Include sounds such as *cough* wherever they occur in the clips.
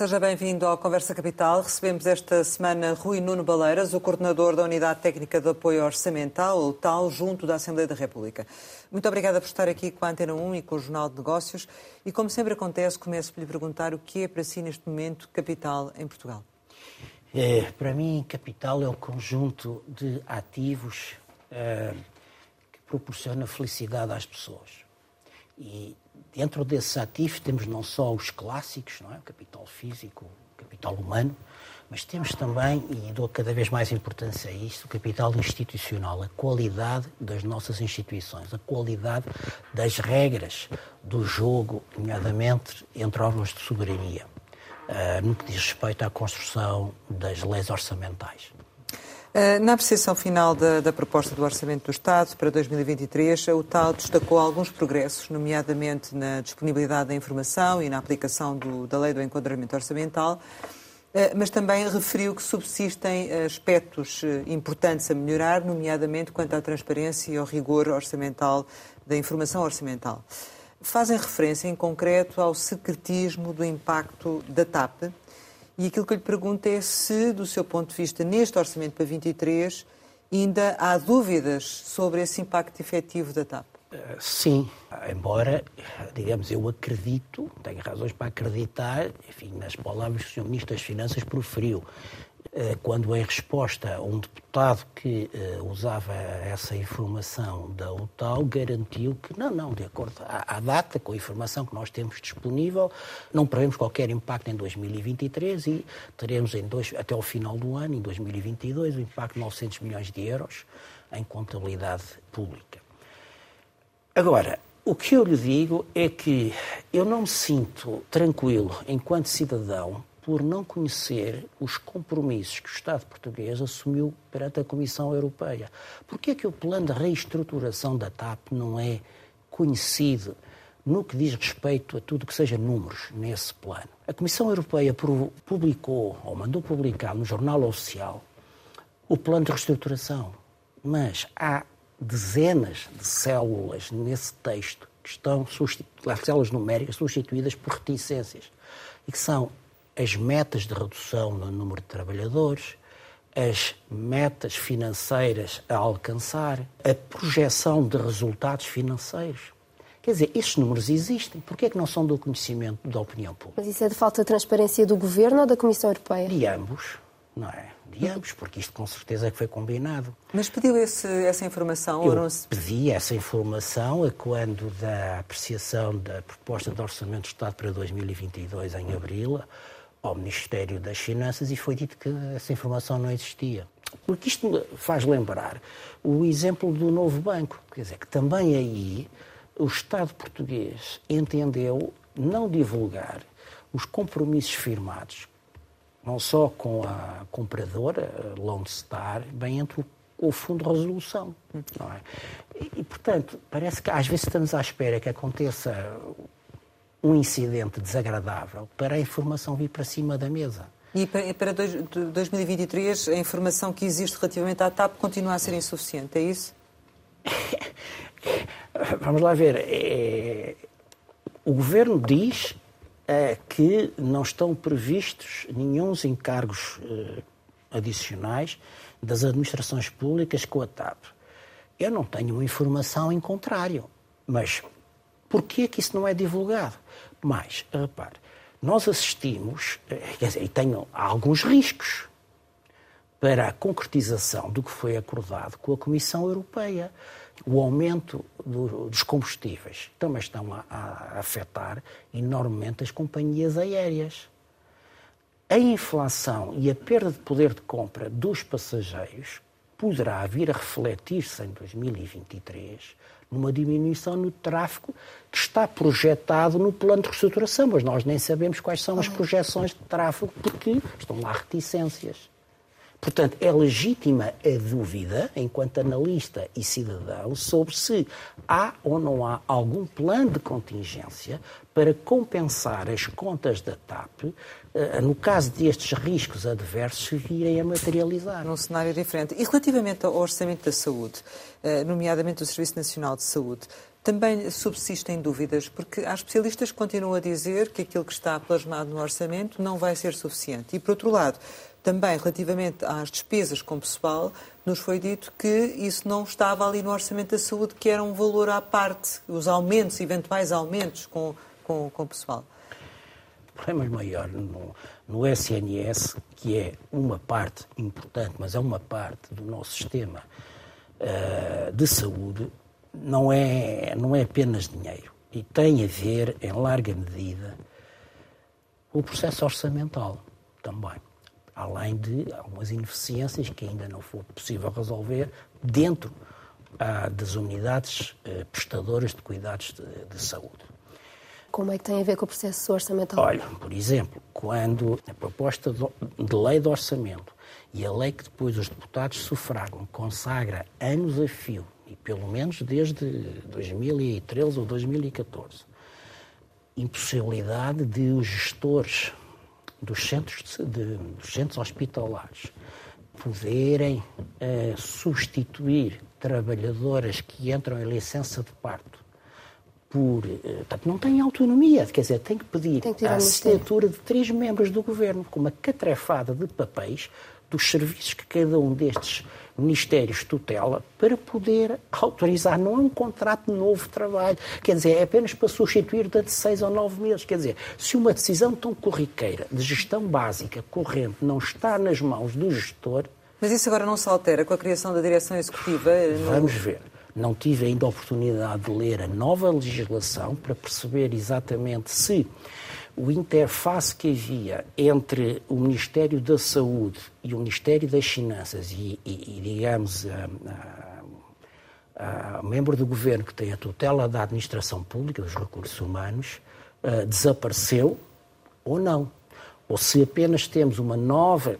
Seja bem-vindo ao Conversa Capital. Recebemos esta semana Rui Nuno Baleiras, o coordenador da Unidade Técnica de Apoio Orçamental, ou TAL, junto da Assembleia da República. Muito obrigada por estar aqui com a Antena 1 e com o Jornal de Negócios. E, como sempre acontece, começo por lhe perguntar o que é para si, neste momento, capital em Portugal. É, para mim, capital é o conjunto de ativos é, que proporciona felicidade às pessoas. E dentro desses ativos temos não só os clássicos, não é? o capital físico, o capital humano, mas temos também, e dou cada vez mais importância a isto, o capital institucional, a qualidade das nossas instituições, a qualidade das regras do jogo, nomeadamente entre órgãos de soberania, uh, no que diz respeito à construção das leis orçamentais. Eh, na apreciação final da, da, proposta do Orçamento do Estado para 2023, o TAL destacou alguns progressos, nomeadamente na disponibilidade da informação e na aplicação do, da Lei do Enquadramento Orçamental, eh, mas também referiu que subsistem aspectos eh, importantes a melhorar, nomeadamente quanto à transparência e ao rigor orçamental da informação orçamental. Fazem referência, em concreto, ao secretismo do impacto da TAP e aquilo que eu lhe pergunto é se, do seu ponto de vista, neste orçamento para 23, ainda há dúvidas sobre esse impacto efetivo da TAP. Eh, sim, embora, digamos, eu acredito, tenho razões para acreditar, enfim, nas palavras que o Sr. Ministro das Finanças proferiu. Eh, quando em resposta a um deputado que uh, usava essa informação da UTAL, garantiu que não, não, de acordo à, à, data, com a informação que nós temos disponível, não prevemos qualquer impacto em 2023 e teremos em dois, até o final do ano, em 2022, o impacto de 900 milhões de euros em contabilidade pública. Agora, o que eu lhe digo é que eu não me sinto tranquilo enquanto cidadão por não conhecer os compromissos que o Estado português assumiu perante a Comissão Europeia. Por que é que o plano de reestruturação da TAP não é conhecido no que diz respeito a tudo que seja números nesse plano? A Comissão Europeia publicou, ou mandou publicar no Jornal Oficial, o plano de reestruturação, mas há dezenas de células nesse texto que estão, células numéricas, substituídas por reticências e que são as metas de redução no número de trabalhadores, as metas financeiras a alcançar, a projeção de resultados financeiros. Quer dizer, estes números existem. Por que é que não são do conhecimento da opinião pública? Mas isso é de falta de transparência do Governo ou da Comissão Europeia? De ambos, não é? De ambos, porque isto com certeza é que foi combinado. Mas pediu esse, essa informação? Eu ou não se... pedi essa informação quando da apreciação da proposta de Orçamento do Estado para 2022, em abril, ao Ministério das Finanças e foi dito que essa informação não existia. Porque isto faz lembrar o exemplo do novo banco, quer dizer, que também aí o Estado português entendeu não divulgar os compromissos firmados, não só com a compradora, Lone Star, bem entre o Fundo de Resolução. É? e, e, portanto, parece que às vezes estamos à espera que aconteça um incidente desagradável para a informação vir para cima da mesa. E para 2023 a informação que existe relativamente à TAP continua a ser insuficiente, é isso? *laughs* Vamos lá ver. É... O governo diz é, que não estão previstos nenhum encargos é, adicionais das administrações públicas com a TAP. Eu não tenho uma informação em contrário, mas Porquê que isso não é divulgado? Mas, repare, nós assistimos, eh, quer dizer, e tenho alguns riscos para a concretização do que foi acordado com a Comissão Europeia. O aumento do, dos combustíveis também estão a, a afetar enormemente as companhias aéreas. A inflação e a perda de poder de compra dos passageiros poderá vir a refletir-se em 2023 numa diminuição no tráfego que está projetado no plano de reestruturação, mas nós nem sabemos quais são as projeções de tráfego porque estão lá reticências. Portanto, é legítima a dúvida, enquanto analista e cidadão, sobre se há ou não há algum plano de contingência para compensar as contas da TAP eh, no caso destes riscos adversos virem a materializar. Num cenário diferente. E relativamente ao orçamento da saúde, eh, nomeadamente do Serviço Nacional de Saúde, Também subsistem dúvidas, porque há especialistas que continuam a dizer que aquilo que está plasmado no orçamento não vai ser suficiente. E, por outro lado, também relativamente às despesas com pessoal, nos foi dito que isso não estava ali no orçamento da saúde, que era um valor à parte, os aumentos, eventuais aumentos com, com, com pessoal. O problema maior no, no SNS, que é uma parte importante, mas é uma parte do nosso sistema uh, de saúde, não é, não é apenas dinheiro. E tem a ver, em larga medida, o processo orçamental também. Além de algumas ineficiências que ainda não foi possível resolver dentro ah, das unidades eh, prestadoras de cuidados de, de saúde. Como é que tem a ver com o processo orçamental? Olha, por exemplo, quando a proposta de lei de orçamento e a lei que depois os deputados sufragam consagra anos a fio e pelo menos desde 2013 ou 2014, impossibilidade de os gestores dos centros, de, dos centros hospitalares poderem uh, substituir trabalhadoras que entram em licença de parto por. Uh, portanto, não têm autonomia, quer dizer, tem que pedir tem que a assinatura de três membros do governo, com uma catrefada de papéis dos serviços que cada um destes ministérios tutela para poder autorizar. Não é um contrato de novo trabalho. Quer dizer, é apenas para substituir durante seis ou nove meses. Quer dizer, se uma decisão tão corriqueira de gestão básica, corrente, não está nas mãos do gestor. Mas isso agora não se altera com a criação da direção executiva? No... Vamos ver. Não tive ainda a oportunidade de ler a nova legislação para perceber exatamente se o interface que havia entre o Ministério da Saúde e o Ministério das Finanças e, e, e digamos, a, membro do governo que tem a tutela da administração pública, dos recursos humanos, uh, desapareceu ou não. Ou se apenas temos uma nova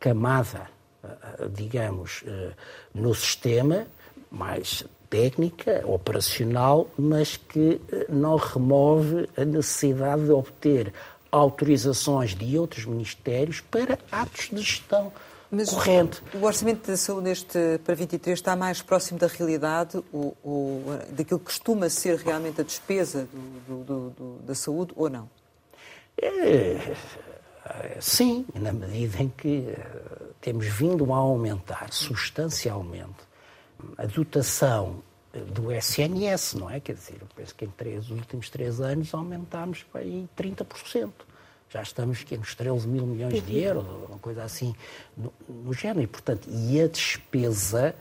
camada, uh, digamos, uh, no sistema, mais técnica, operacional, mas que eh, não remove a necessidade de obter autorizações de outros ministérios para atos de gestão mas corrente. O orçamento da saúde este, para 23 está mais próximo da realidade, o, o, daquilo que costuma ser realmente a despesa do, do, do, da saúde ou não? É, sim, na medida em que eh, temos vindo a aumentar substancialmente a dotação do SNS, não é? Quer dizer, eu penso que em três, os últimos três anos aumentámos para aí 30%. Já estamos aqui nos 13 mil milhões de euros, uma coisa assim no, no género. E, portanto, e a despesa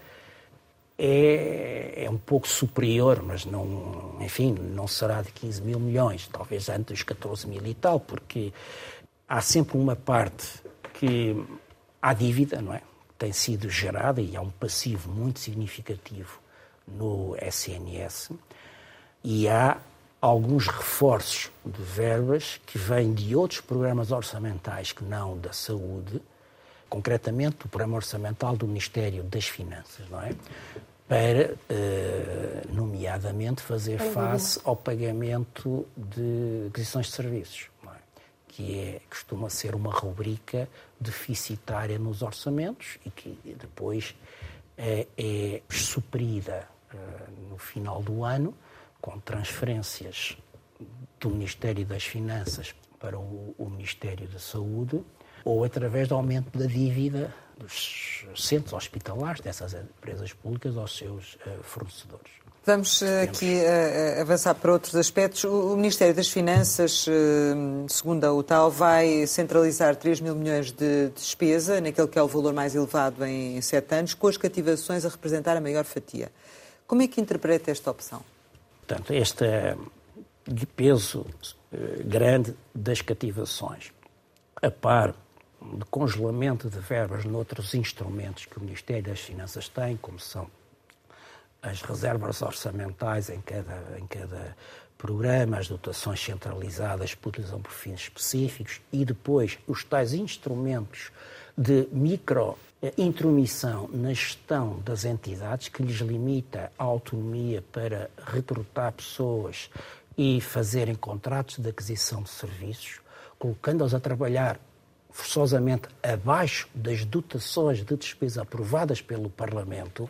é, é um pouco superior, mas não, enfim, não será de 15 mil milhões, talvez antes dos 14 mil e tal, porque há sempre uma parte que há dívida, não é? Tem sido gerada e há um passivo muito significativo no SNS e há alguns reforços de verbas que vêm de outros programas orçamentais que não da saúde, concretamente o programa orçamental do Ministério das Finanças, não é? Para, eh, nomeadamente, fazer face ao pagamento de aquisições de serviços que é, costuma ser uma rubrica deficitária nos orçamentos e que depois é, é suprida uh, no final do ano com transferências do Ministério das Finanças para o, o Ministério da Saúde ou através do aumento da dívida dos centros hospitalares dessas empresas públicas aos seus uh, fornecedores. Vamos eh, aqui uh, avançar para outros aspectos. O, Ministério das Finanças, segundo a UTAL, vai centralizar 3 mil milhões de despesa, naquele que é o valor mais elevado em sete anos, com as cativações a representar a maior fatia. Como é que interpreta esta opção? Portanto, este de peso grande das cativações, a par de congelamento de verbas noutros instrumentos que o Ministério das Finanças tem, como são as reservas orçamentais em cada, em cada programa, as dotações centralizadas por utilizam por fins específicos e depois os tais instrumentos de micro intromissão na gestão das entidades que lhes limita a autonomia para recrutar pessoas e fazerem contratos de aquisição de serviços, colocando-os a trabalhar forçosamente abaixo das dotações de despesa aprovadas pelo Parlamento,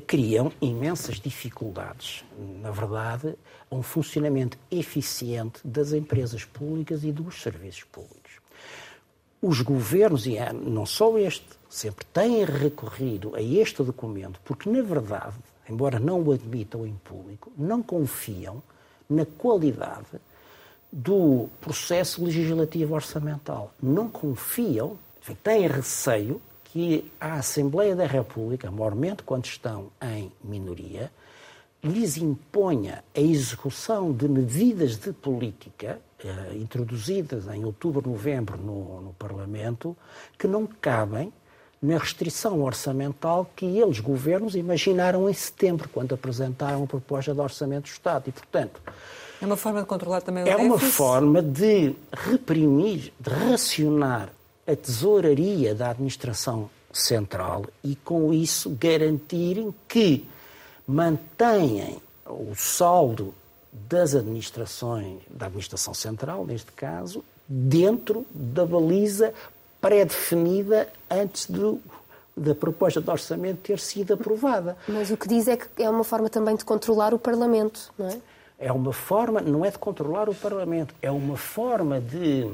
criam imensas dificuldades, na verdade, a um funcionamento eficiente das empresas públicas e dos serviços públicos. Os governos, e é não só este, sempre têm recorrido a este documento, porque, na verdade, embora não o admitam em público, não confiam na qualidade do processo legislativo orçamental. Não confiam, têm receio que a Assembleia da República, maiormente quando estão em minoria, lhes imponha a execução de medidas de política eh, introduzidas em outubro, novembro no, no Parlamento, que não cabem na restrição orçamental que eles, governos, imaginaram em setembro, quando apresentaram a proposta de orçamento do Estado. E, portanto, é uma forma de controlar também o É déficit? uma forma de reprimir, de racionar a tesouraria da administração central e, com isso, garantirem que mantêm o saldo das administrações, da administração central, neste caso, dentro da baliza pré-definida antes do, da proposta de orçamento ter sido aprovada. Mas o que diz é que é uma forma também de controlar o Parlamento, não é? É uma forma, não é de controlar o Parlamento, é uma forma de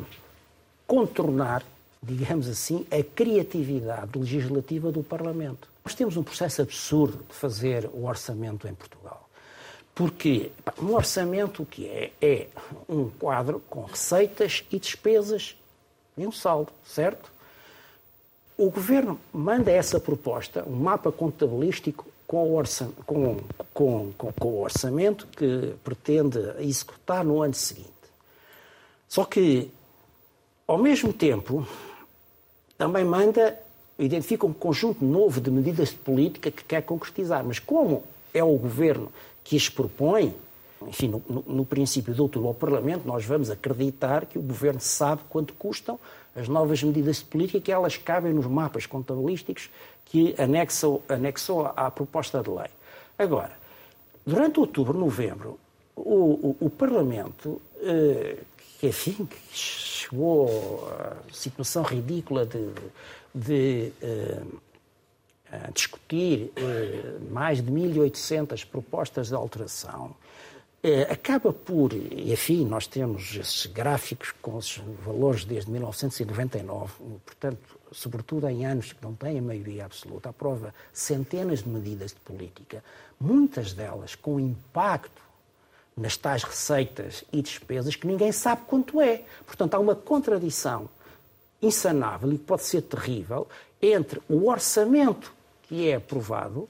contornar, digamos assim, a criatividade legislativa do Parlamento. Nós temos um processo absurdo de fazer o orçamento em Portugal. Porque um orçamento o que é? É um quadro com receitas e despesas e um saldo, certo? O governo manda essa proposta, um mapa contabilístico com o, orça, com, com, com, com o orçamento que pretende executar no ano seguinte. Só que, ao mesmo tempo, também manda, identifica um conjunto novo de medidas de política que quer concretizar. Mas como é o governo que as propõe, enfim, no, no, princípio de outubro ao Parlamento, nós vamos acreditar que o Governo sabe quanto custam as novas medidas de política que elas cabem nos mapas contabilísticos que anexam, anexou à proposta de lei. Agora, durante outubro, novembro, o, o, o Parlamento, eh, que enfim, chegou à situação ridícula de, de eh, discutir eh, mais de 1.800 propostas de alteração, acaba por, e enfim, nós temos esses gráficos com esses valores desde 1999, portanto, sobretudo em anos que não têm a maioria absoluta, aprova centenas de medidas de política, muitas delas com impacto nas tais receitas e despesas que ninguém sabe quanto é. Portanto, há uma contradição insanável e que pode ser terrível entre o orçamento que é aprovado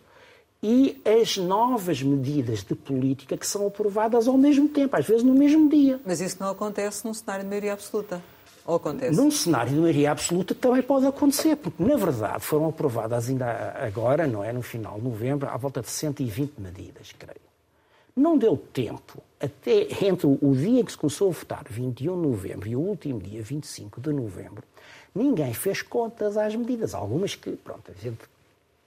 e as novas medidas de política que são aprovadas ao mesmo tempo, às vezes no mesmo dia. Mas isso não acontece num cenário de maioria absoluta. Ou acontece? Num cenário de maioria absoluta também pode acontecer, porque, na verdade, foram aprovadas ainda agora, não é, no final de novembro, à volta de 120 medidas, creio. Não deu tempo, até entre o dia em que se começou a votar, 21 de novembro, e o último dia, 25 de novembro, ninguém fez contas às medidas. Algumas que, pronto, a gente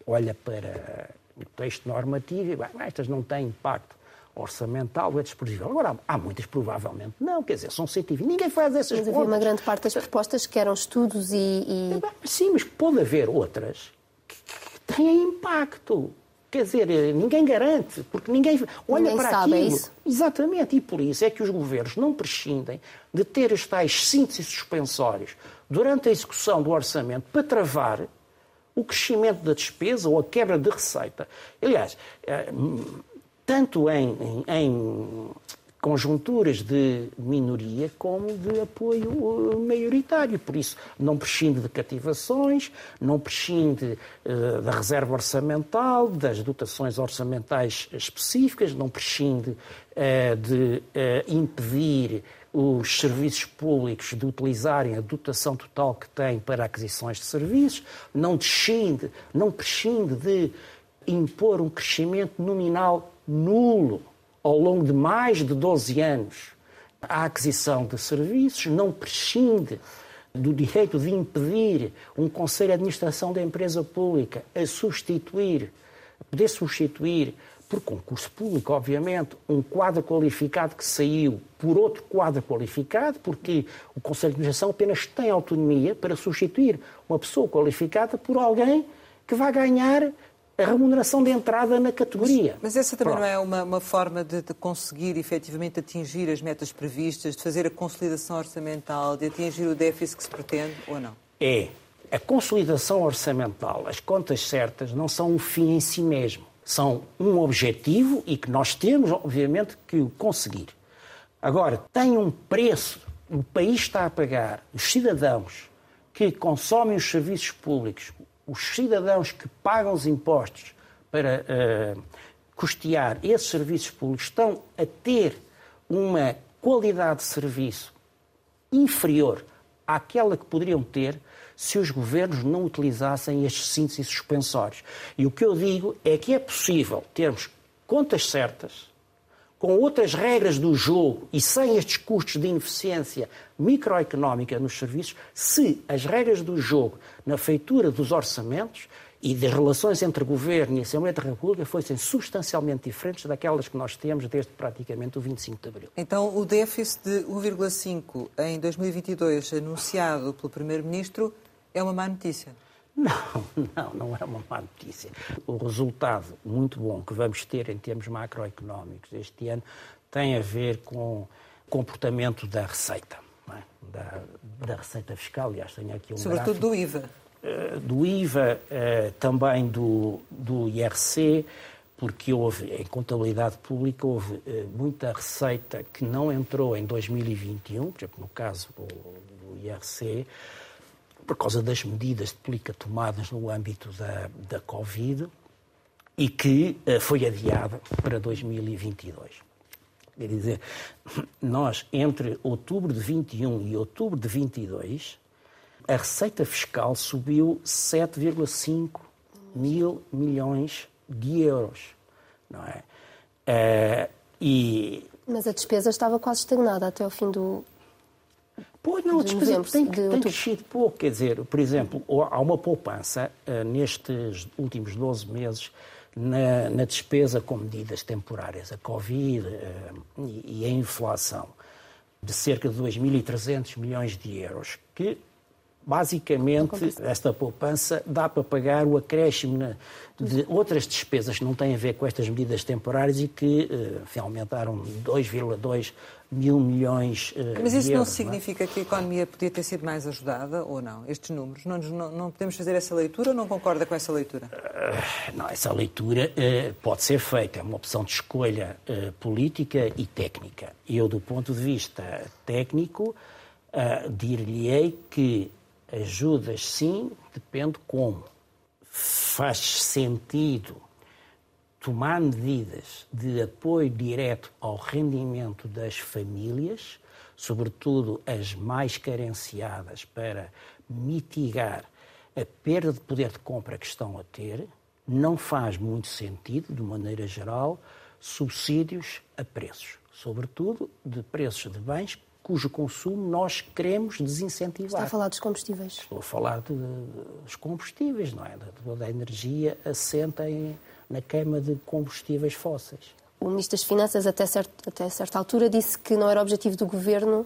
olha para o texto normativo e, bem, estas não têm impacto orçamental é desprezível. Agora, há muitas provavelmente não, quer dizer, são 120. Ninguém faz essas mas contas. havia uma grande parte das propostas que eram estudos e... e... Sim, mas pode haver outras que, que têm impacto. Quer dizer, ninguém garante, porque ninguém olha ninguém para sabe, aquilo. É isso? Exatamente, e por isso é que os governos não prescindem de ter os tais sínteses suspensórios durante a execução do orçamento para travar o crescimento da despesa ou a quebra de receita. Aliás, tanto em, em, em conjunturas de minoria como de apoio maioritário. Por isso, não prescinde de cativações, não prescinde uh, da reserva orçamental, das dotações orçamentais específicas, não prescinde uh, de uh, impedir os serviços públicos de utilizarem a dotação total que têm para aquisições de serviços, não descinde, não prescinde de impor um crescimento nominal nulo ao longo de mais de 12 anos à aquisição de serviços, não prescinde do direito de impedir um Conselho de Administração da empresa pública a substituir, a poder substituir por concurso público, obviamente, um quadro qualificado que saiu por outro quadro qualificado, porque o Conselho de Administração apenas tem autonomia para substituir uma pessoa qualificada por alguém que vai ganhar a remuneração de entrada na categoria. Mas, mas essa também Pronto. não é uma, uma forma de, de, conseguir efetivamente atingir as metas previstas, de fazer a consolidação orçamental, de atingir o déficit que se pretende ou não? É. A consolidação orçamental, as contas certas, não são um fim em si mesmo. São um objetivo e que nós temos, obviamente, que o conseguir. Agora, tem um preço, o país está a pagar, os cidadãos que consomem os serviços públicos, os cidadãos que pagam os impostos para uh, custear esses serviços públicos estão a ter uma qualidade de serviço inferior àquela que poderiam ter se os governos não utilizassem estes cintos suspensórios. E o que eu digo é que é possível termos contas certas, com outras regras do jogo e sem estes custos de ineficiência microeconómica nos serviços, se as regras do jogo na feitura dos orçamentos e das relações entre governo e Assembleia da República fossem substancialmente diferentes daquelas que nós temos desde praticamente o 25 de abril. Então, o déficit de 1,5 em 2022 anunciado pelo Primeiro-Ministro é uma má notícia? Não, *laughs* não, não é uma má notícia. O resultado muito bom que vamos ter em termos macroeconómicos este ano tem a ver com o comportamento da receita, é? da, da, receita fiscal. Aliás, tenho aqui um Sobretudo gráfico, do IVA. Do IVA, uh, também do, do IRC, porque houve, em contabilidade pública, houve uh, muita receita que não entrou em 2021, por exemplo, no caso do IRC, por causa das medidas de política tomadas no âmbito da, da Covid e que uh, foi adiada para 2022. Quer dizer, nós, entre outubro de 21 e outubro de 22, a receita fiscal subiu 7,5 mil milhões de euros. Não é? Uh, e... Mas a despesa estava quase estagnada até ao fim do, não, a despesa tem, de tem descido pouco. Quer dizer, por exemplo, há uma poupança uh, nestes últimos 12 meses na, na, despesa com medidas temporárias, a Covid uh, e, a inflação, de cerca de 2.300 milhões de euros, que Basicamente, esta poupança dá para pagar o acréscimo de outras despesas que não têm a ver com estas medidas temporárias e que uh, aumentaram 2,2 mil milhões uh, Mas isso não euros, significa é? que a economia podia ter sido mais ajudada ou não? Estes números? Não, não, não podemos fazer essa leitura ou não concorda com essa leitura? Uh, não, essa leitura uh, pode ser feita. É uma opção de escolha política e técnica. Eu, do ponto de vista técnico, dir-lhe-ei que Ajudas, sim, depende como. Faz sentido tomar medidas de apoio direto ao rendimento das famílias, sobretudo as mais carenciadas, para mitigar a perda de poder de compra que estão a ter. Não faz muito sentido, de maneira geral, subsídios a preços, sobretudo de preços de bens cujo consumo nós queremos desincentivar. Está a falar dos combustíveis? Estou a falar de, dos combustíveis, não é? Da, energia assenta em, na queima de combustíveis fósseis. O Ministro das Finanças, até, certo, até certa altura, disse que não era objetivo do Governo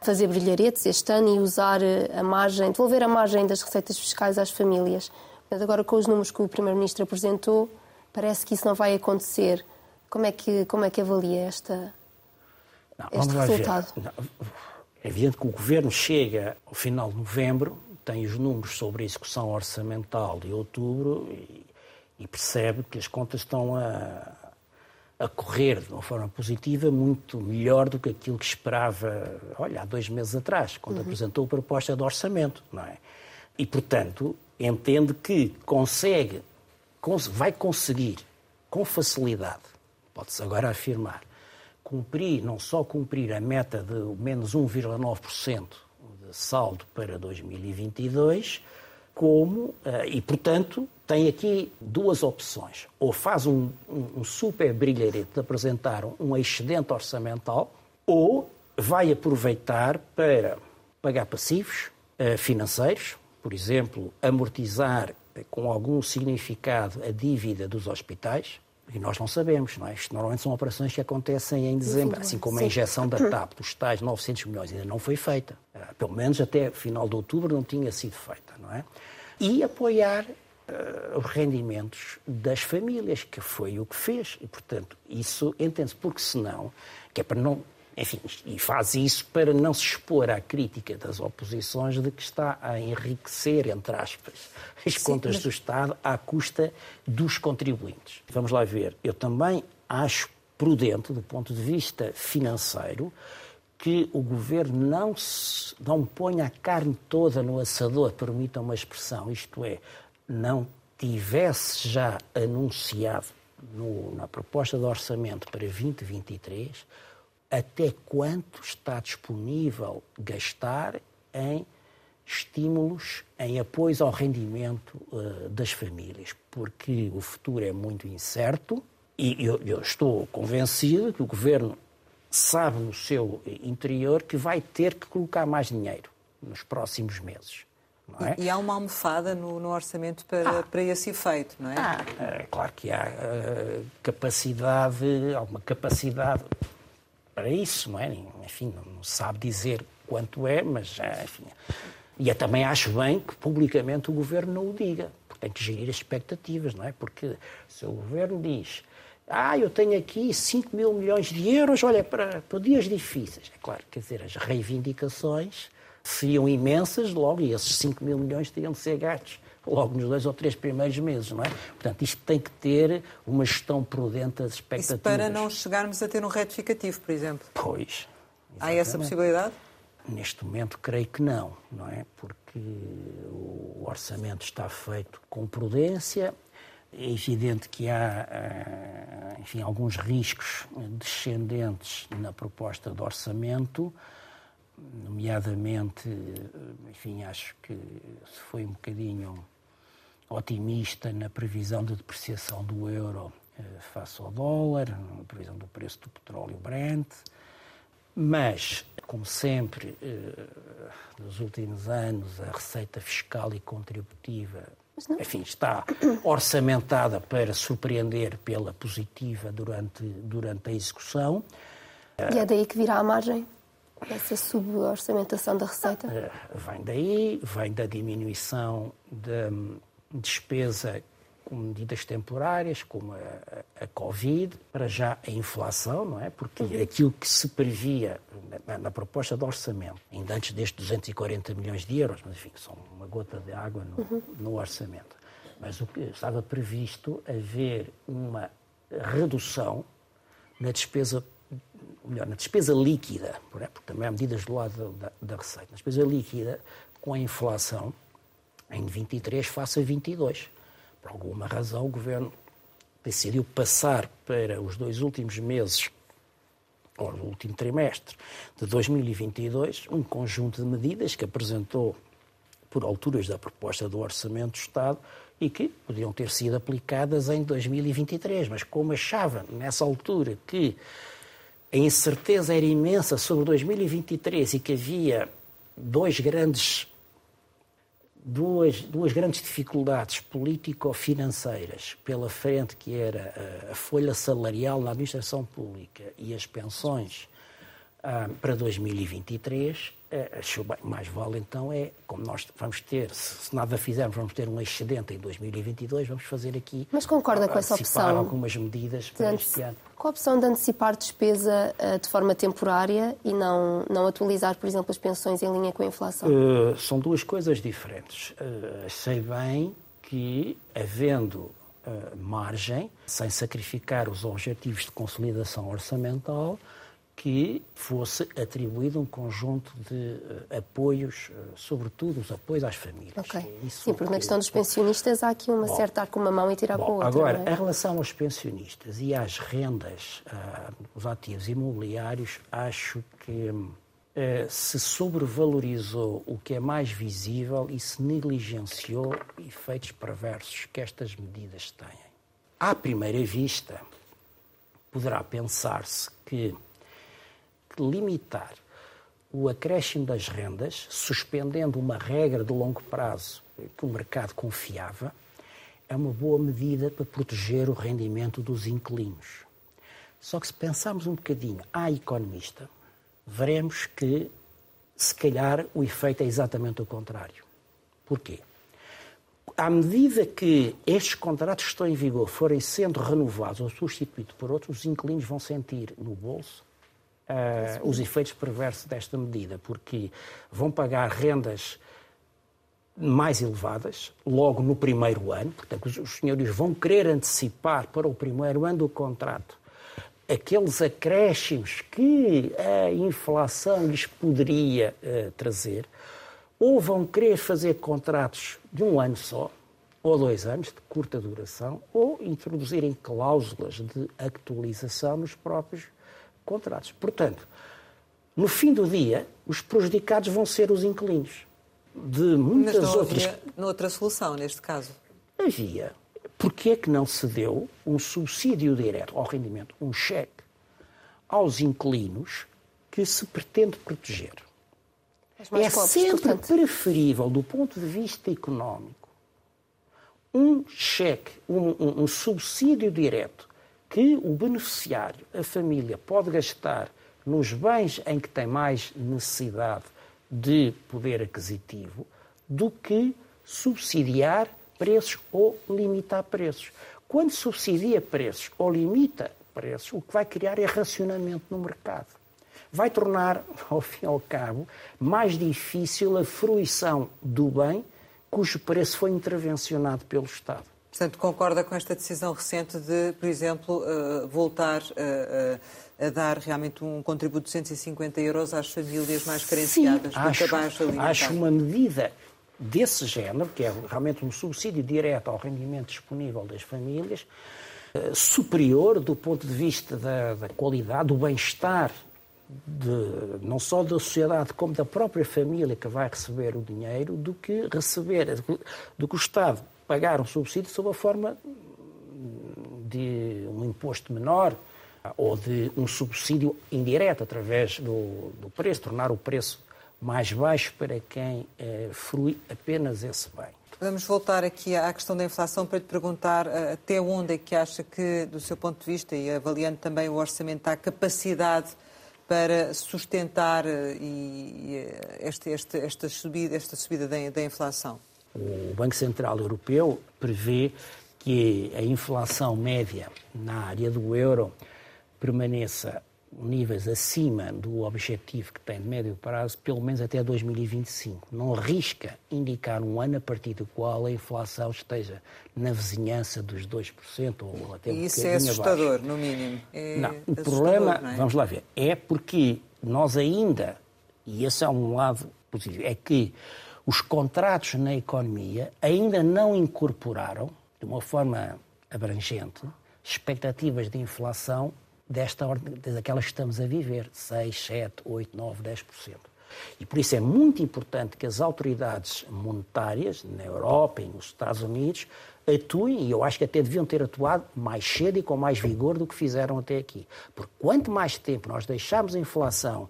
fazer brilharetes este ano e usar eh, a margem, devolver a margem das receitas fiscais às famílias. Mas agora, com os números que o Primeiro-Ministro apresentou, parece que isso não vai acontecer. Como é que, como é que avalia esta, não, este resultado? É evidente que o Governo chega ao final de novembro, tem os números sobre a execução orçamental de outubro e, percebe que as contas estão a, a correr de uma forma positiva muito melhor do que aquilo que esperava, olha, há dois meses atrás, quando uhum. apresentou a proposta de orçamento, não é? E, portanto, entende que consegue, vai conseguir, com facilidade, pode-se agora afirmar, cumprir, não só cumprir a meta de menos 1,9% de saldo para 2022, como, eh, e portanto, tem aqui duas opções. Ou faz um, um, um super brilharete de apresentar um excedente orçamental, ou vai aproveitar para pagar passivos uh, financeiros, por exemplo, amortizar com algum significado a dívida dos hospitais, e nós não sabemos, não é? Isto normalmente são operações que acontecem em dezembro, assim como a injeção da TAP dos tais 900 milhões ainda não foi feita. Ah, pelo menos até final de outubro não tinha sido feita, não é? E apoiar os rendimentos das famílias, que foi o que fez. E, portanto, isso entende-se, porque senão, que é para não. Enfim, e faz isso para não se expor à crítica das oposições de que está a enriquecer, entre aspas, as Sim, contas mas... do Estado à custa dos contribuintes. Vamos lá ver. Eu também acho prudente, do ponto de vista financeiro, que o governo não, se, não ponha a carne toda no assador, permita uma expressão, isto é, não tivesse já anunciado no, na proposta de orçamento para 2023 até quanto está disponível gastar em estímulos, em apoio ao rendimento uh, das famílias, porque o futuro é muito incerto e eu, eu estou convencido que o governo sabe no seu interior que vai ter que colocar mais dinheiro nos próximos meses. É? E, há uma almofada no, no orçamento para, ah, para esse efeito, não é? Ah, é claro que há uh, capacidade, alguma capacidade para isso, não é? Enfim, não sabe dizer quanto é, mas uh, enfim. E eu também acho bem que publicamente o governo não o diga, porque tem que gerir as expectativas, não é? Porque se o governo diz ah, eu tenho aqui 5 mil milhões de euros, olha, para, para dias difíceis. É claro, quer dizer, as reivindicações seriam imensas logo, e esses 5 mil milhões teriam de ser gastos logo nos dois ou três primeiros meses, não é? Portanto, isto tem que ter uma gestão prudente das expectativas. Isso para não chegarmos a ter um retificativo, por exemplo? Pois. Exatamente. Há essa possibilidade? Neste momento, creio que não, não é? Porque o orçamento está feito com prudência, é evidente que há, eh, enfim, alguns riscos descendentes na proposta de orçamento, nomeadamente, eh, enfim, acho que se foi um bocadinho otimista na previsão de depreciação do euro eh, face ao dólar, na previsão do preço do petróleo Brent, mas, como sempre, nos últimos anos, a receita fiscal e contributiva enfim, está orçamentada para surpreender pela positiva durante, durante a execução. E é daí que virá a margem? Essa suborçamentação da receita? Eh, vem daí, vem da diminuição da despesa com medidas temporárias, como a, a, a, Covid, para já a inflação, não é? Porque uhum. aquilo que se previa na, na, proposta de orçamento, ainda antes destes 240 milhões de euros, mas enfim, são uma gota de água no, uhum. no orçamento. Mas o que estava previsto haver uma redução na despesa melhor, na despesa líquida, porque também há medidas do lado da, da receita, na despesa líquida com a inflação em 23 face a 22 por alguma razão, o governo decidiu passar para os dois últimos meses, ou o último trimestre de 2022, um conjunto de medidas que apresentou por alturas da proposta do Orçamento do Estado e que podiam ter sido aplicadas em 2023. Mas como achava nessa altura que a incerteza era imensa sobre 2023 e que havia dois grandes duas, duas grandes dificuldades político-financeiras pela frente, que era a, folha salarial na administração pública e as pensões ah, para 2023, eh, achou bem, mais vale então é, como nós vamos ter, se nada fizermos, vamos ter um excedente em 2022, vamos fazer aqui. Mas concorda com essa opção? algumas medidas para este ano. Com a opção de antecipar despesa uh, de forma temporária e não, não atualizar, por exemplo, as pensões em linha com a inflação? Uh, são duas coisas diferentes. Uh, sei bem que, havendo margem, sem sacrificar os objetivos de consolidação orçamental, que fosse atribuído um conjunto de uh, apoios, uh, sobretudo os apoios às famílias. Okay. É Sim, porque que... na questão dos pensionistas há aqui uma bom, certa ar com uma mão e tirar bom, com a outra. Agora, é? em relação aos pensionistas e às rendas, uh, os ativos imobiliários, acho que se sobrevalorizou o que é mais visível e se negligenciou efeitos perversos que estas medidas têm. À primeira vista, poderá pensar-se que limitar o acréscimo das rendas, suspendendo uma regra de longo prazo que o mercado confiava, é uma boa medida para proteger o rendimento dos inquilinos. Só que se pensarmos um bocadinho à economista, veremos que, se calhar, o efeito é exatamente o contrário. Porquê? à medida que estes contratos que estão em vigor forem sendo renovados ou substituídos por outros, os inquilinos vão sentir no bolso uh, os efeitos perversos desta medida, porque vão pagar rendas mais elevadas, logo no primeiro ano, portanto, os, senhores vão querer antecipar para o primeiro ano do contrato. Aqueles acréscimos que a inflação lhes poderia uh, trazer, ou vão querer fazer contratos de um ano só, ou dois anos, de curta duração, ou introduzirem cláusulas de actualização nos próprios contratos. Portanto, no fim do dia, os prejudicados vão ser os inquilinos. De muitas Mas não outras. havia outra solução neste caso? Havia. Porquê é que não se deu um subsídio direto ao rendimento, um cheque, aos inquilinos que se pretende proteger? É pobres, sempre portanto. preferível, do ponto de vista económico, um cheque, um, um, um subsídio direto que o beneficiário, a família, pode gastar nos bens em que tem mais necessidade de poder aquisitivo, do que subsidiar preços ou limitar preços. Quando subsidia preços ou limita preços, o que vai criar é racionamento no mercado. Vai tornar, *laughs* ao fim e ao cabo, mais difícil a fruição do bem cujo preço foi intervencionado pelo Estado. Portanto, concorda com esta decisão recente de, por exemplo, uh, voltar uh, uh, a dar realmente um contributo de 150 euros às famílias mais carenciadas Sim, acho, acho uma medida desse género, que é realmente um subsídio direto ao rendimento disponível das famílias, superior do ponto de vista da, da qualidade, do bem-estar de, não só da sociedade como da própria família que vai receber o dinheiro, do que receber, do que o Estado pagar um subsídio sob a forma de um imposto menor ou de um subsídio indireto através do, do preço, tornar o preço mais baixo para quem eh, frui apenas esse bem. Vamos voltar aqui à questão da inflação para lhe perguntar uh, até onde é que acha que, do seu ponto de vista, e avaliando também o orçamento, há capacidade para sustentar uh, e, este, este, esta subida, esta subida da, da inflação? O Banco Central Europeu prevê que a inflação média na área do euro permaneça níveis acima do objetivo que tem de médio prazo, pelo menos até 2025. Não arrisca indicar um ano a partir do qual a inflação esteja na vizinhança dos 2% ou até um Isso é assustador, abaixo. no mínimo. É não, o problema, não é? vamos lá ver, é porque nós ainda, e esse é um lado positivo, é que os contratos na economia ainda não incorporaram, de uma forma abrangente, expectativas de inflação desta ordem, daquelas que estamos a viver, 6, 7, 8, 9, 10%. E por isso é muito importante que as autoridades monetárias, na Europa e nos Estados Unidos, atuem, e eu acho que até deviam ter atuado mais cedo e com mais vigor do que fizeram até aqui. Porque quanto mais tempo nós deixarmos a inflação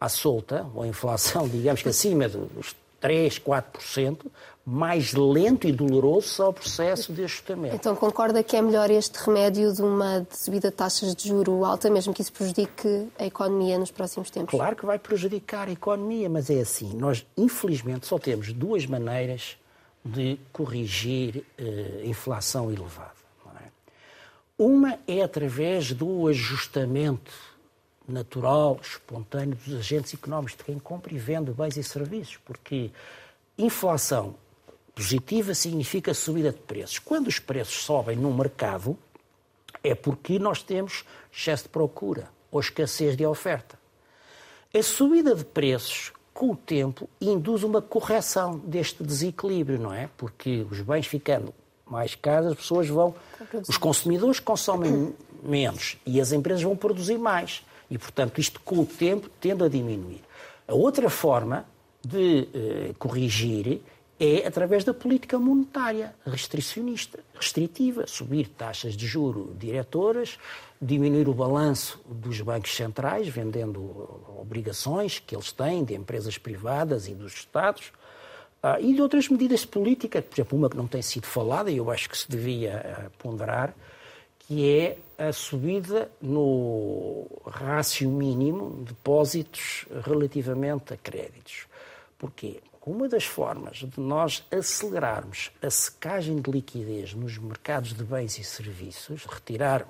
à solta, ou a inflação, *laughs* digamos que acima dos 3, 4%, mais lento e doloroso só o processo de ajustamento. Então concorda que é melhor este remédio de uma subida de taxas de juro alta, mesmo que isso prejudique a economia nos próximos tempos? Claro que vai prejudicar a economia, mas é assim, nós infelizmente só temos duas maneiras de corrigir uh, inflação elevada. É? Uma é através do ajustamento natural, espontâneo dos agentes económicos, de quem compra e vende bens e serviços, porque inflação positiva significa subida de preços. Quando os preços sobem no mercado, é porque nós temos excesso de procura ou escassez de oferta. A subida de preços, com o tempo, induz uma correção deste desequilíbrio, não é? Porque os bens ficando mais caros, as pessoas vão. Os consumidores consomem menos e as empresas vão produzir mais. E, portanto, isto com o tempo tende a diminuir. A outra forma de eh, corrigir é através da política monetária restricionista, restritiva, subir taxas de juro diretoras, diminuir o balanço dos bancos centrais, vendendo obrigações que eles têm de empresas privadas e dos Estados, ah, e de outras medidas de política, por exemplo, uma que não tem sido falada e eu acho que se devia ah, ponderar, que é a subida no rácio mínimo de depósitos relativamente a créditos. Porquê? Uma das formas de nós acelerarmos a secagem de liquidez nos mercados de bens e serviços, retirar,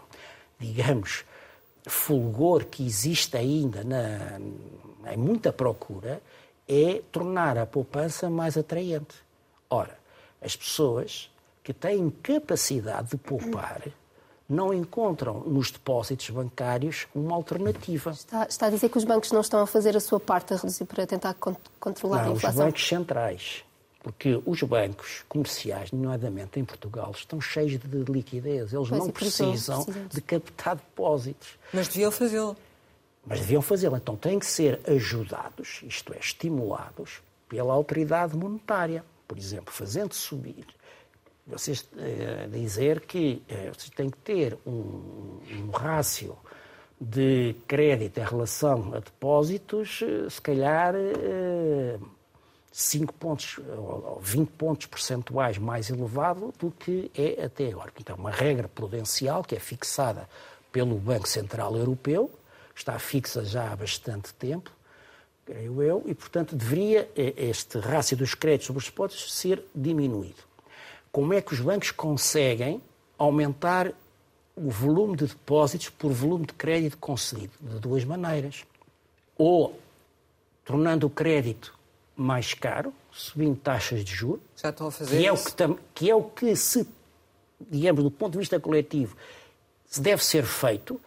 digamos, fulgor que existe ainda na, em muita procura, é tornar a poupança mais atraente. Ora, as pessoas que têm capacidade de poupar não encontram nos depósitos bancários uma alternativa. Está, está, a dizer que os bancos não estão a fazer a sua parte a reduzir para tentar controlar não, a inflação? Os bancos centrais. Porque os bancos comerciais, nomeadamente em Portugal, estão cheios de liquidez. Eles pois não precisam de captar depósitos. Mas deviam fazê-lo. Mas deviam fazê-lo. Então têm que ser ajudados, isto é, estimulados, pela autoridade monetária. Por exemplo, fazendo subir vocês eh, dizer que eh, vocês têm que ter um, um rácio de crédito em relação a depósitos, eh, se calhar 5 pontos ou 20 pontos percentuais mais elevado do que é até agora. Então, uma regra prudencial que é fixada pelo Banco Central Europeu, está fixa já há bastante tempo, creio eu, e, portanto, deveria este rácio dos créditos sobre os depósitos ser diminuído como é que os bancos conseguem aumentar o volume de depósitos por volume de crédito concedido? De duas maneiras. Ou tornando o crédito mais caro, subindo taxas de juros, Já estão a fazer que, é o que, que é o que se, digamos, do ponto de vista coletivo, deve ser feito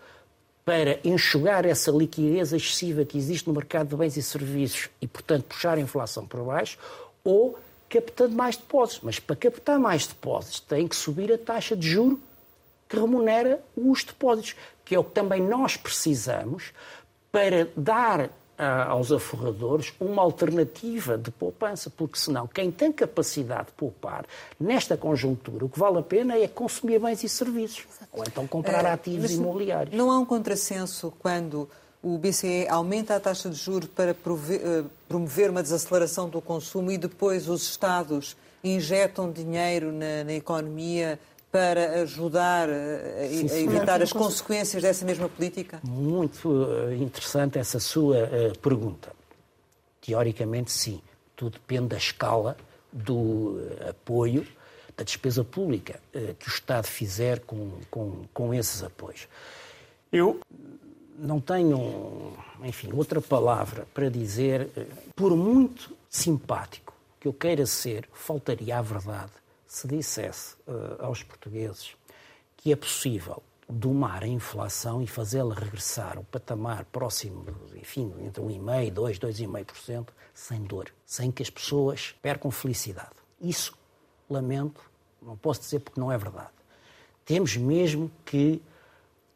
para enxugar essa liquidez excessiva que existe no mercado de bens e serviços e, portanto, puxar a inflação para baixo, ou captando mais depósitos. Mas para captar mais depósitos tem que subir a taxa de juro que remunera os depósitos, que é o que também nós precisamos para dar ah, aos aforradores uma alternativa de poupança, porque senão quem tem capacidade de poupar nesta conjuntura, o que vale a pena é consumir bens e serviços, Exato. ou então comprar é, ativos imobiliários. Não há um contrassenso quando o BCE aumenta a taxa de juros para eh, promover uma desaceleração do consumo e depois os Estados injetam dinheiro na, na economia para ajudar eh, a, sim, sim. a evitar as consequências dessa mesma política? Muito eh, interessante essa sua pergunta. Teoricamente, sim. Tudo depende da escala do apoio, da despesa pública que o Estado fizer com, com, com esses apoios. Eu não tenho, enfim, outra palavra para dizer, eh, por muito simpático que eu queira ser, faltaria à verdade se dissesse uh, aos portugueses que é possível domar a inflação e fazê-la regressar ao patamar próximo, enfim, entre 1,5%, 2%, 2,5%, sem dor, sem que as pessoas percam felicidade. Isso, lamento, não posso dizer porque não é verdade. Temos mesmo que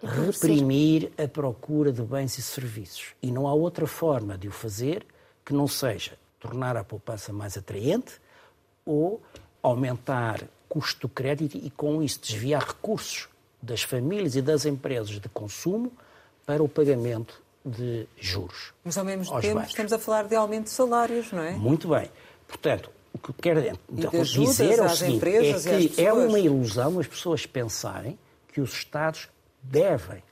reprimir a procura de bens e serviços. E não há outra forma de o fazer que não seja tornar a poupança mais atraente ou aumentar custo do crédito e, com isso, desviar recursos das famílias e das empresas de consumo para o pagamento de juros. Mas, ao mesmo tempo, bancos. estamos a falar de aumento de salários, não é? Muito bem. Portanto, o que quero então, dizer é o seguinte, é que é uma ilusão as pessoas pensarem que os Estados devem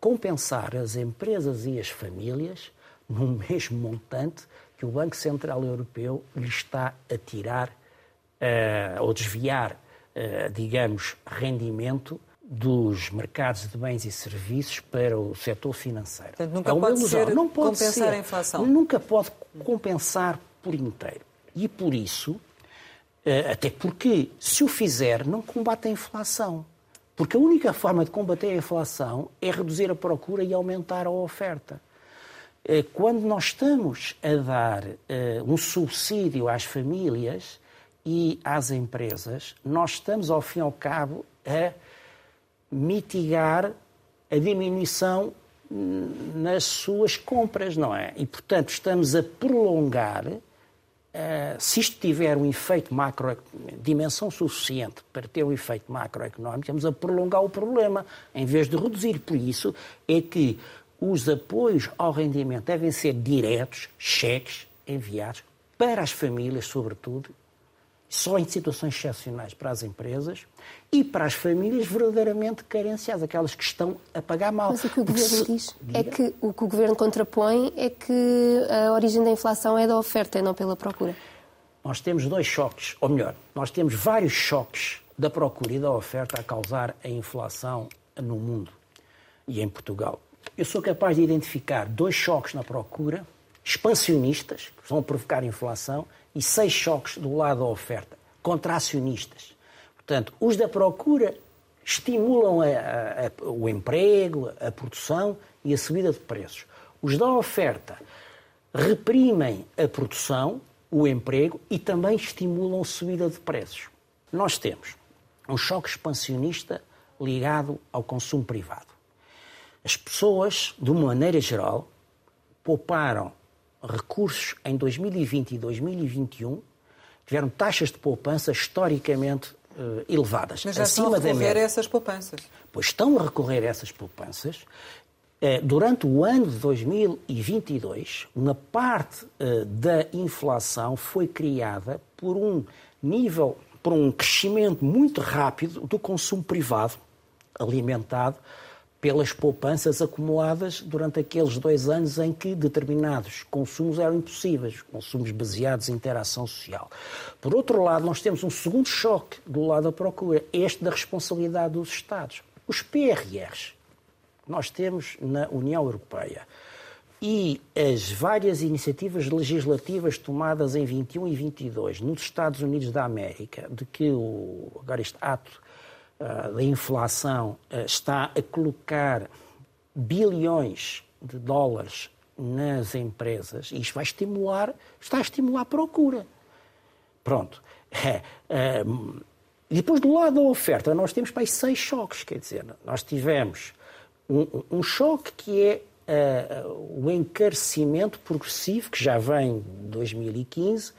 compensar as empresas e as famílias no *laughs* mesmo montante que o Banco Central Europeu lhe está a tirar uh, ou desviar, uh, digamos, rendimento dos mercados de bens e serviços para o setor financeiro. Portanto, nunca é uma pode ilusão. Ser não pode compensar ser, a inflação. Nunca pode compensar por inteiro. E por isso, eh, até porque se o fizer, não combate a inflação. Porque a única forma de combater a inflação é reduzir a procura e aumentar a oferta. Eh, quando nós estamos a dar eh, um subsídio às famílias e às empresas, nós estamos, ao fim e ao cabo, a mitigar a diminuição nas suas compras, não é? E, portanto, estamos a prolongar se isto tiver um efeito macro, dimensão suficiente para ter um efeito macroeconómico, estamos a prolongar o problema, em vez de reduzir. Por isso é que os apoios ao rendimento devem ser diretos, cheques enviados para as famílias, sobretudo, só em situações excepcionais para as empresas e para as famílias verdadeiramente carenciadas, aquelas que estão a pagar mal. Mas o que o Governo se... diz é que o que o Governo contrapõe é que a origem da inflação é da oferta e não pela procura. Nós temos dois choques, ou melhor, nós temos vários choques da procura e da oferta a causar a inflação no mundo e em Portugal. Eu sou capaz de identificar dois choques na procura, expansionistas, que vão provocar inflação, e seis choques do lado da oferta, contracionistas. Portanto, os da procura estimulam a, a, a, o emprego, a produção e a subida de preços. Os da oferta reprimem a produção, o emprego e também estimulam a subida de preços. Nós temos um choque expansionista ligado ao consumo privado. As pessoas, de uma maneira geral, pouparam recursos em 2020 e 2021 tiveram taxas de poupança historicamente uh, elevadas. Mas já acima estão a recorrer a essas poupanças. Pois estão a recorrer a essas poupanças. Uh, durante o ano de 2022, uma parte uh, da inflação foi criada por um nível, por um crescimento muito rápido do consumo privado alimentado pelas poupanças acumuladas durante aqueles dois anos em que determinados consumos eram impossíveis, consumos baseados em interação social. Por outro lado, nós temos um segundo choque do lado da procura, este da responsabilidade dos Estados. Os PRRs nós temos na União Europeia e as várias iniciativas legislativas tomadas em 21 e 22 nos Estados Unidos da América, de que o, agora este ato da inflação uh, está a colocar bilhões de dólares nas empresas, e isto vai estimular, está a estimular a procura. Pronto. *laughs* E depois, do lado da oferta, nós temos aí seis choques, quer dizer, nós tivemos um, um choque que é uh, o encarecimento progressivo, que já vem de 2015,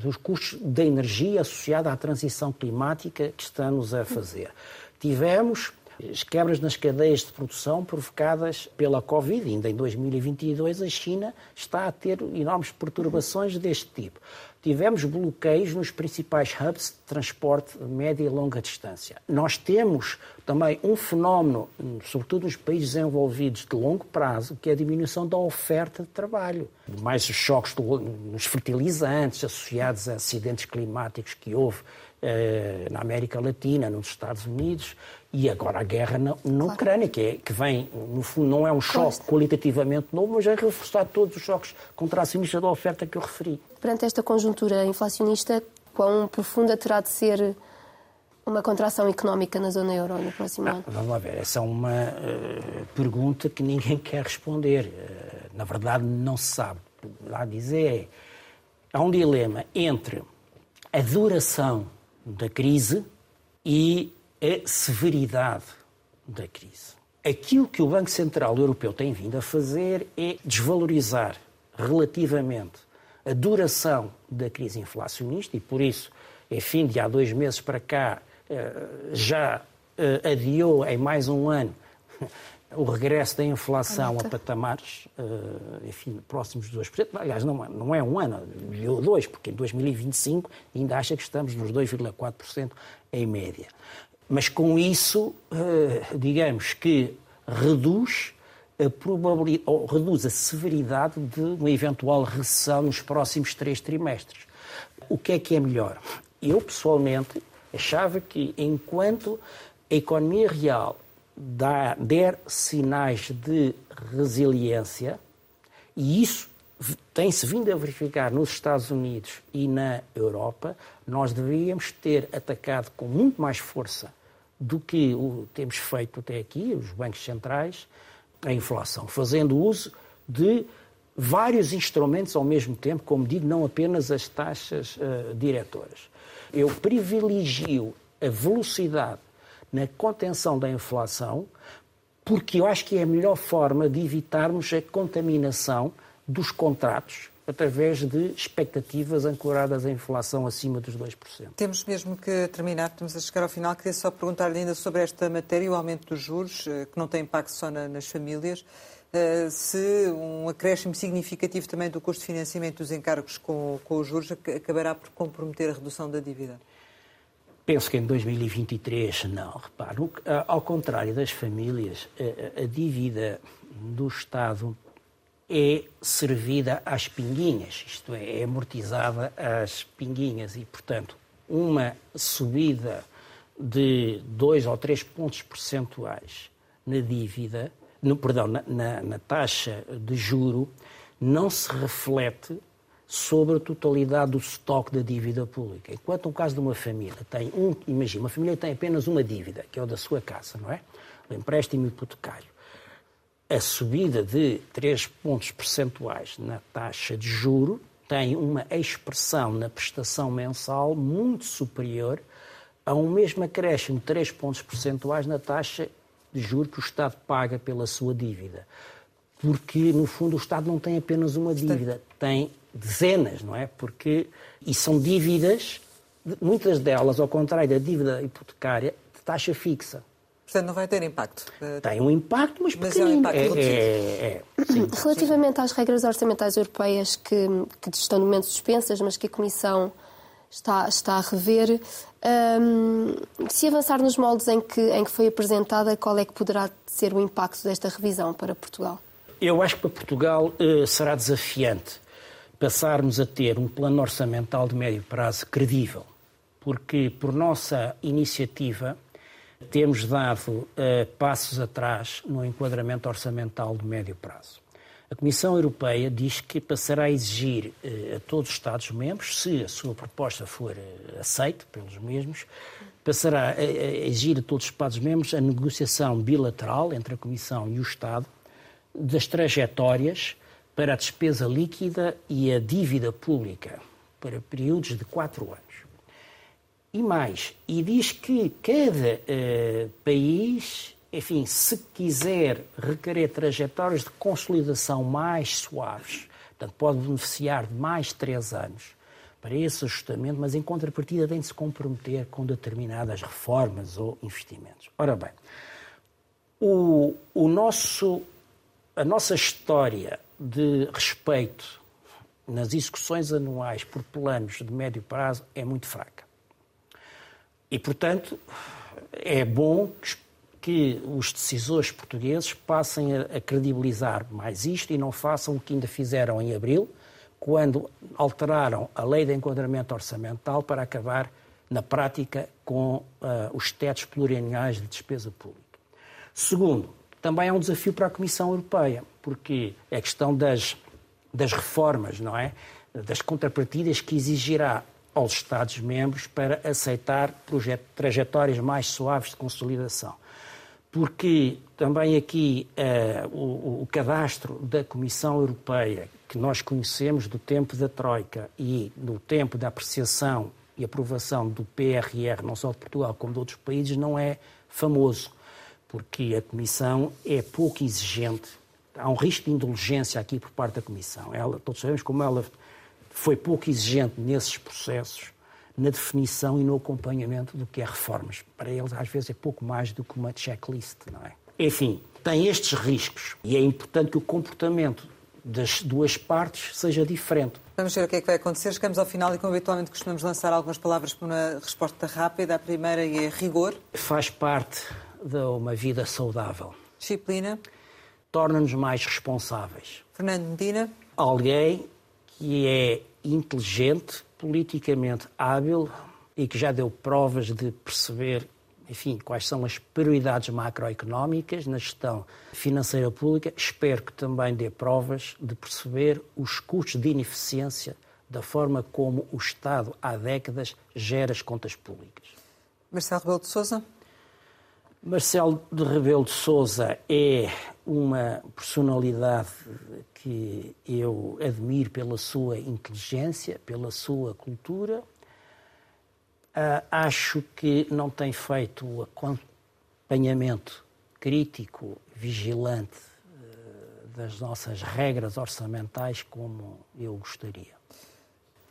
dos custos da energia associada à transição climática que estamos a fazer. Tivemos as quebras nas cadeias de produção provocadas pela Covid. Ainda em 2022, a China está a ter enormes perturbações deste tipo. Tivemos bloqueios nos principais hubs de transporte média e longa distância. Nós temos também um fenómeno, sobretudo nos países desenvolvidos de longo prazo, que é a diminuição da oferta de trabalho. Mais os choques nos fertilizantes associados a acidentes climáticos que houve eh, na América Latina, nos Estados Unidos, e agora a guerra na, na. Ucrânia, que, é, que vem, no fundo, não é um choque qualitativamente novo, mas é reforçar todos os choques contracionistas da oferta que eu referi. Perante esta conjuntura inflacionista, quão profunda terá de ser uma contração económica na zona euro no próximo ano? Vamos lá ver, essa é uma uh, pergunta que ninguém *laughs* quer responder. Uh, na verdade, não se sabe. Lá dizer, há um dilema entre a duração da crise e a severidade da crise. Aquilo que o Banco Central Europeu tem vindo a fazer é desvalorizar relativamente a duração da crise inflacionista e, por isso, enfim, de há dois meses para cá, eh, já eh, adiou em mais um ano o regresso da inflação a patamares, eh, enfim, próximos de 2%. Aliás, não, não é um ano, adiou dois, porque em 2025 ainda acha que estamos nos 2,4% em média. Mas com isso, eh, digamos que reduz a probabilidade, ou reduz a severidade de uma eventual recessão nos próximos três trimestres. O que é que é melhor? Eu, pessoalmente, achava que enquanto a economia real dá, der sinais de resiliência, e isso tem-se vindo a verificar nos Estados Unidos e na Europa, nós deveríamos ter atacado com muito mais força do que o temos feito até aqui, os bancos centrais, a inflação, fazendo uso de vários instrumentos ao mesmo tempo, como digo, não apenas as taxas uh, diretoras. Eu privilegio a velocidade na contenção da inflação, porque eu acho que é a melhor forma de evitarmos a contaminação dos contratos através de expectativas ancoradas à inflação acima dos 2%. Temos mesmo que terminar, estamos a chegar ao final. Queria só perguntar-lhe ainda sobre esta matéria, o aumento dos juros, eh, que não tem impacto só na, nas famílias. uh, se um acréscimo significativo também do custo de financiamento dos encargos com, com os juros acabará por comprometer a redução da dívida? Penso que em 2023 não. Repare, ao contrário das famílias, a, a dívida do Estado é servida às pinguinhas, isto é, é amortizada às pinguinhas e, portanto, uma subida de dois ou três pontos percentuais na dívida, no, perdão, na, na, na taxa de juro, não se reflete sobre a totalidade do estoque da dívida pública. Enquanto no caso de uma família tem um, imagina, uma família tem apenas uma dívida, que é o da sua casa, não é? O empréstimo hipotecário a subida de 3 pontos percentuais na taxa de juro tem uma expressão na prestação mensal muito superior a um mesmo acréscimo de 3 pontos percentuais na taxa de juro que o Estado paga pela sua dívida. Porque, no fundo, o Estado não tem apenas uma dívida, tem dezenas, não é? Porque, e são dívidas, muitas delas, ao contrário da dívida hipotecária, de taxa fixa. Portanto, não vai ter impacto. Tem um impacto, mas, mas pequenino. é um impacto é, é, é, sim, *coughs* Relativamente sim. às regras orçamentais europeias que, que, estão no momento suspensas, mas que a Comissão está, está a rever, hum, se avançar nos moldes em que, em que foi apresentada, qual é que poderá ser o impacto desta revisão para Portugal? Eu acho que para Portugal uh, será desafiante passarmos a ter um plano orçamental de médio prazo credível, porque por nossa iniciativa temos dado uh, passos atrás no enquadramento orçamental de médio prazo. A Comissão Europeia diz que passará a exigir uh, a todos os Estados-membros, se a sua proposta for uh, aceita pelos mesmos, passará a, a exigir a todos os Estados-membros a negociação bilateral entre a Comissão e o Estado das trajetórias para a despesa líquida e a dívida pública para períodos de quatro anos. E mais, e diz que cada uh, país, enfim, se quiser requerer trajetórias de consolidação mais suaves, portanto, pode beneficiar de mais três anos para esse ajustamento, mas em contrapartida tem de se comprometer com determinadas reformas ou investimentos. Ora bem, o, o nosso, a nossa história de respeito nas execuções anuais por planos de médio prazo é muito fraca. E, portanto, é bom que os decisores portugueses passem a, credibilizar mais isto e não façam o que ainda fizeram em abril, quando alteraram a lei de enquadramento orçamental para acabar, na prática, com uh, os tetos plurianuais de despesa pública. Segundo, também é um desafio para a Comissão Europeia, porque é a questão das, das reformas, não é? Das contrapartidas que exigirá aos Estados-membros para aceitar trajetórias mais suaves de consolidação. Porque também aqui uh, o, o, cadastro da Comissão Europeia, que nós conhecemos do tempo da Troika e do tempo da apreciação e aprovação do PRR, não só de Portugal como de outros países, não é famoso, porque a Comissão é pouco exigente. Há um risco de indulgência aqui por parte da Comissão. Ela, todos sabemos como ela foi pouco exigente nesses processos, na definição e no acompanhamento do que é reformas. Para eles, às vezes, é pouco mais do que uma checklist, não é? Enfim, tem estes riscos e é importante que o comportamento das duas partes seja diferente. Vamos ver o que é que vai acontecer. Chegamos ao final e, como habitualmente costumamos lançar algumas palavras para uma resposta rápida. A primeira é rigor. Faz parte de uma vida saudável. Disciplina. Torna-nos mais responsáveis. Fernando Medina. Alguém que é inteligente, politicamente hábil e que já deu provas de perceber, enfim, quais são as prioridades macroeconómicas na gestão financeira pública. Espero que também dê provas de perceber os custos de ineficiência da forma como o Estado há décadas gera as contas públicas. Marcelo Rebelo de Sousa. Marcelo de Rebelo de Sousa é uma personalidade que eu admiro pela sua inteligência, pela sua cultura. Uh, acho que não tem feito o acompanhamento crítico, vigilante uh, das nossas regras orçamentais como eu gostaria.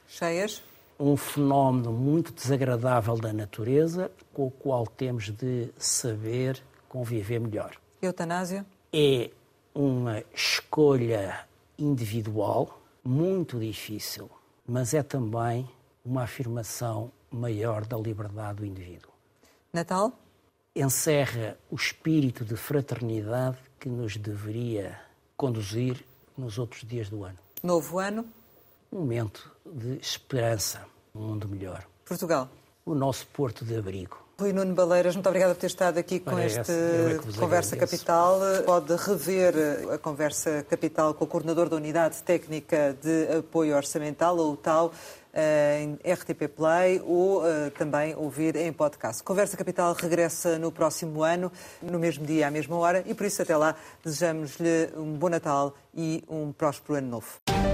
Cheias? Um fenómeno muito desagradável da natureza com o qual temos de saber conviver melhor. Eutanásia? É uma escolha individual muito difícil, mas é também uma afirmação maior da liberdade do indivíduo. Natal? Encerra o espírito de fraternidade que nos deveria conduzir nos outros dias do ano. Novo ano? Um momento de esperança, um mundo melhor. Portugal? O nosso porto de abrigo. Rui Nuno Baleiras, muito obrigada por ter estado aqui com Parece, este é Conversa agradeço. Capital. Pode rever a Conversa Capital com o coordenador da Unidade Técnica de Apoio Orçamental, ou TAU, eh, em RTP Play ou eh, também ouvir em podcast. Conversa Capital regressa no próximo ano, no mesmo dia, à mesma hora, e por isso até lá desejamos-lhe um bom Natal e um próspero ano novo.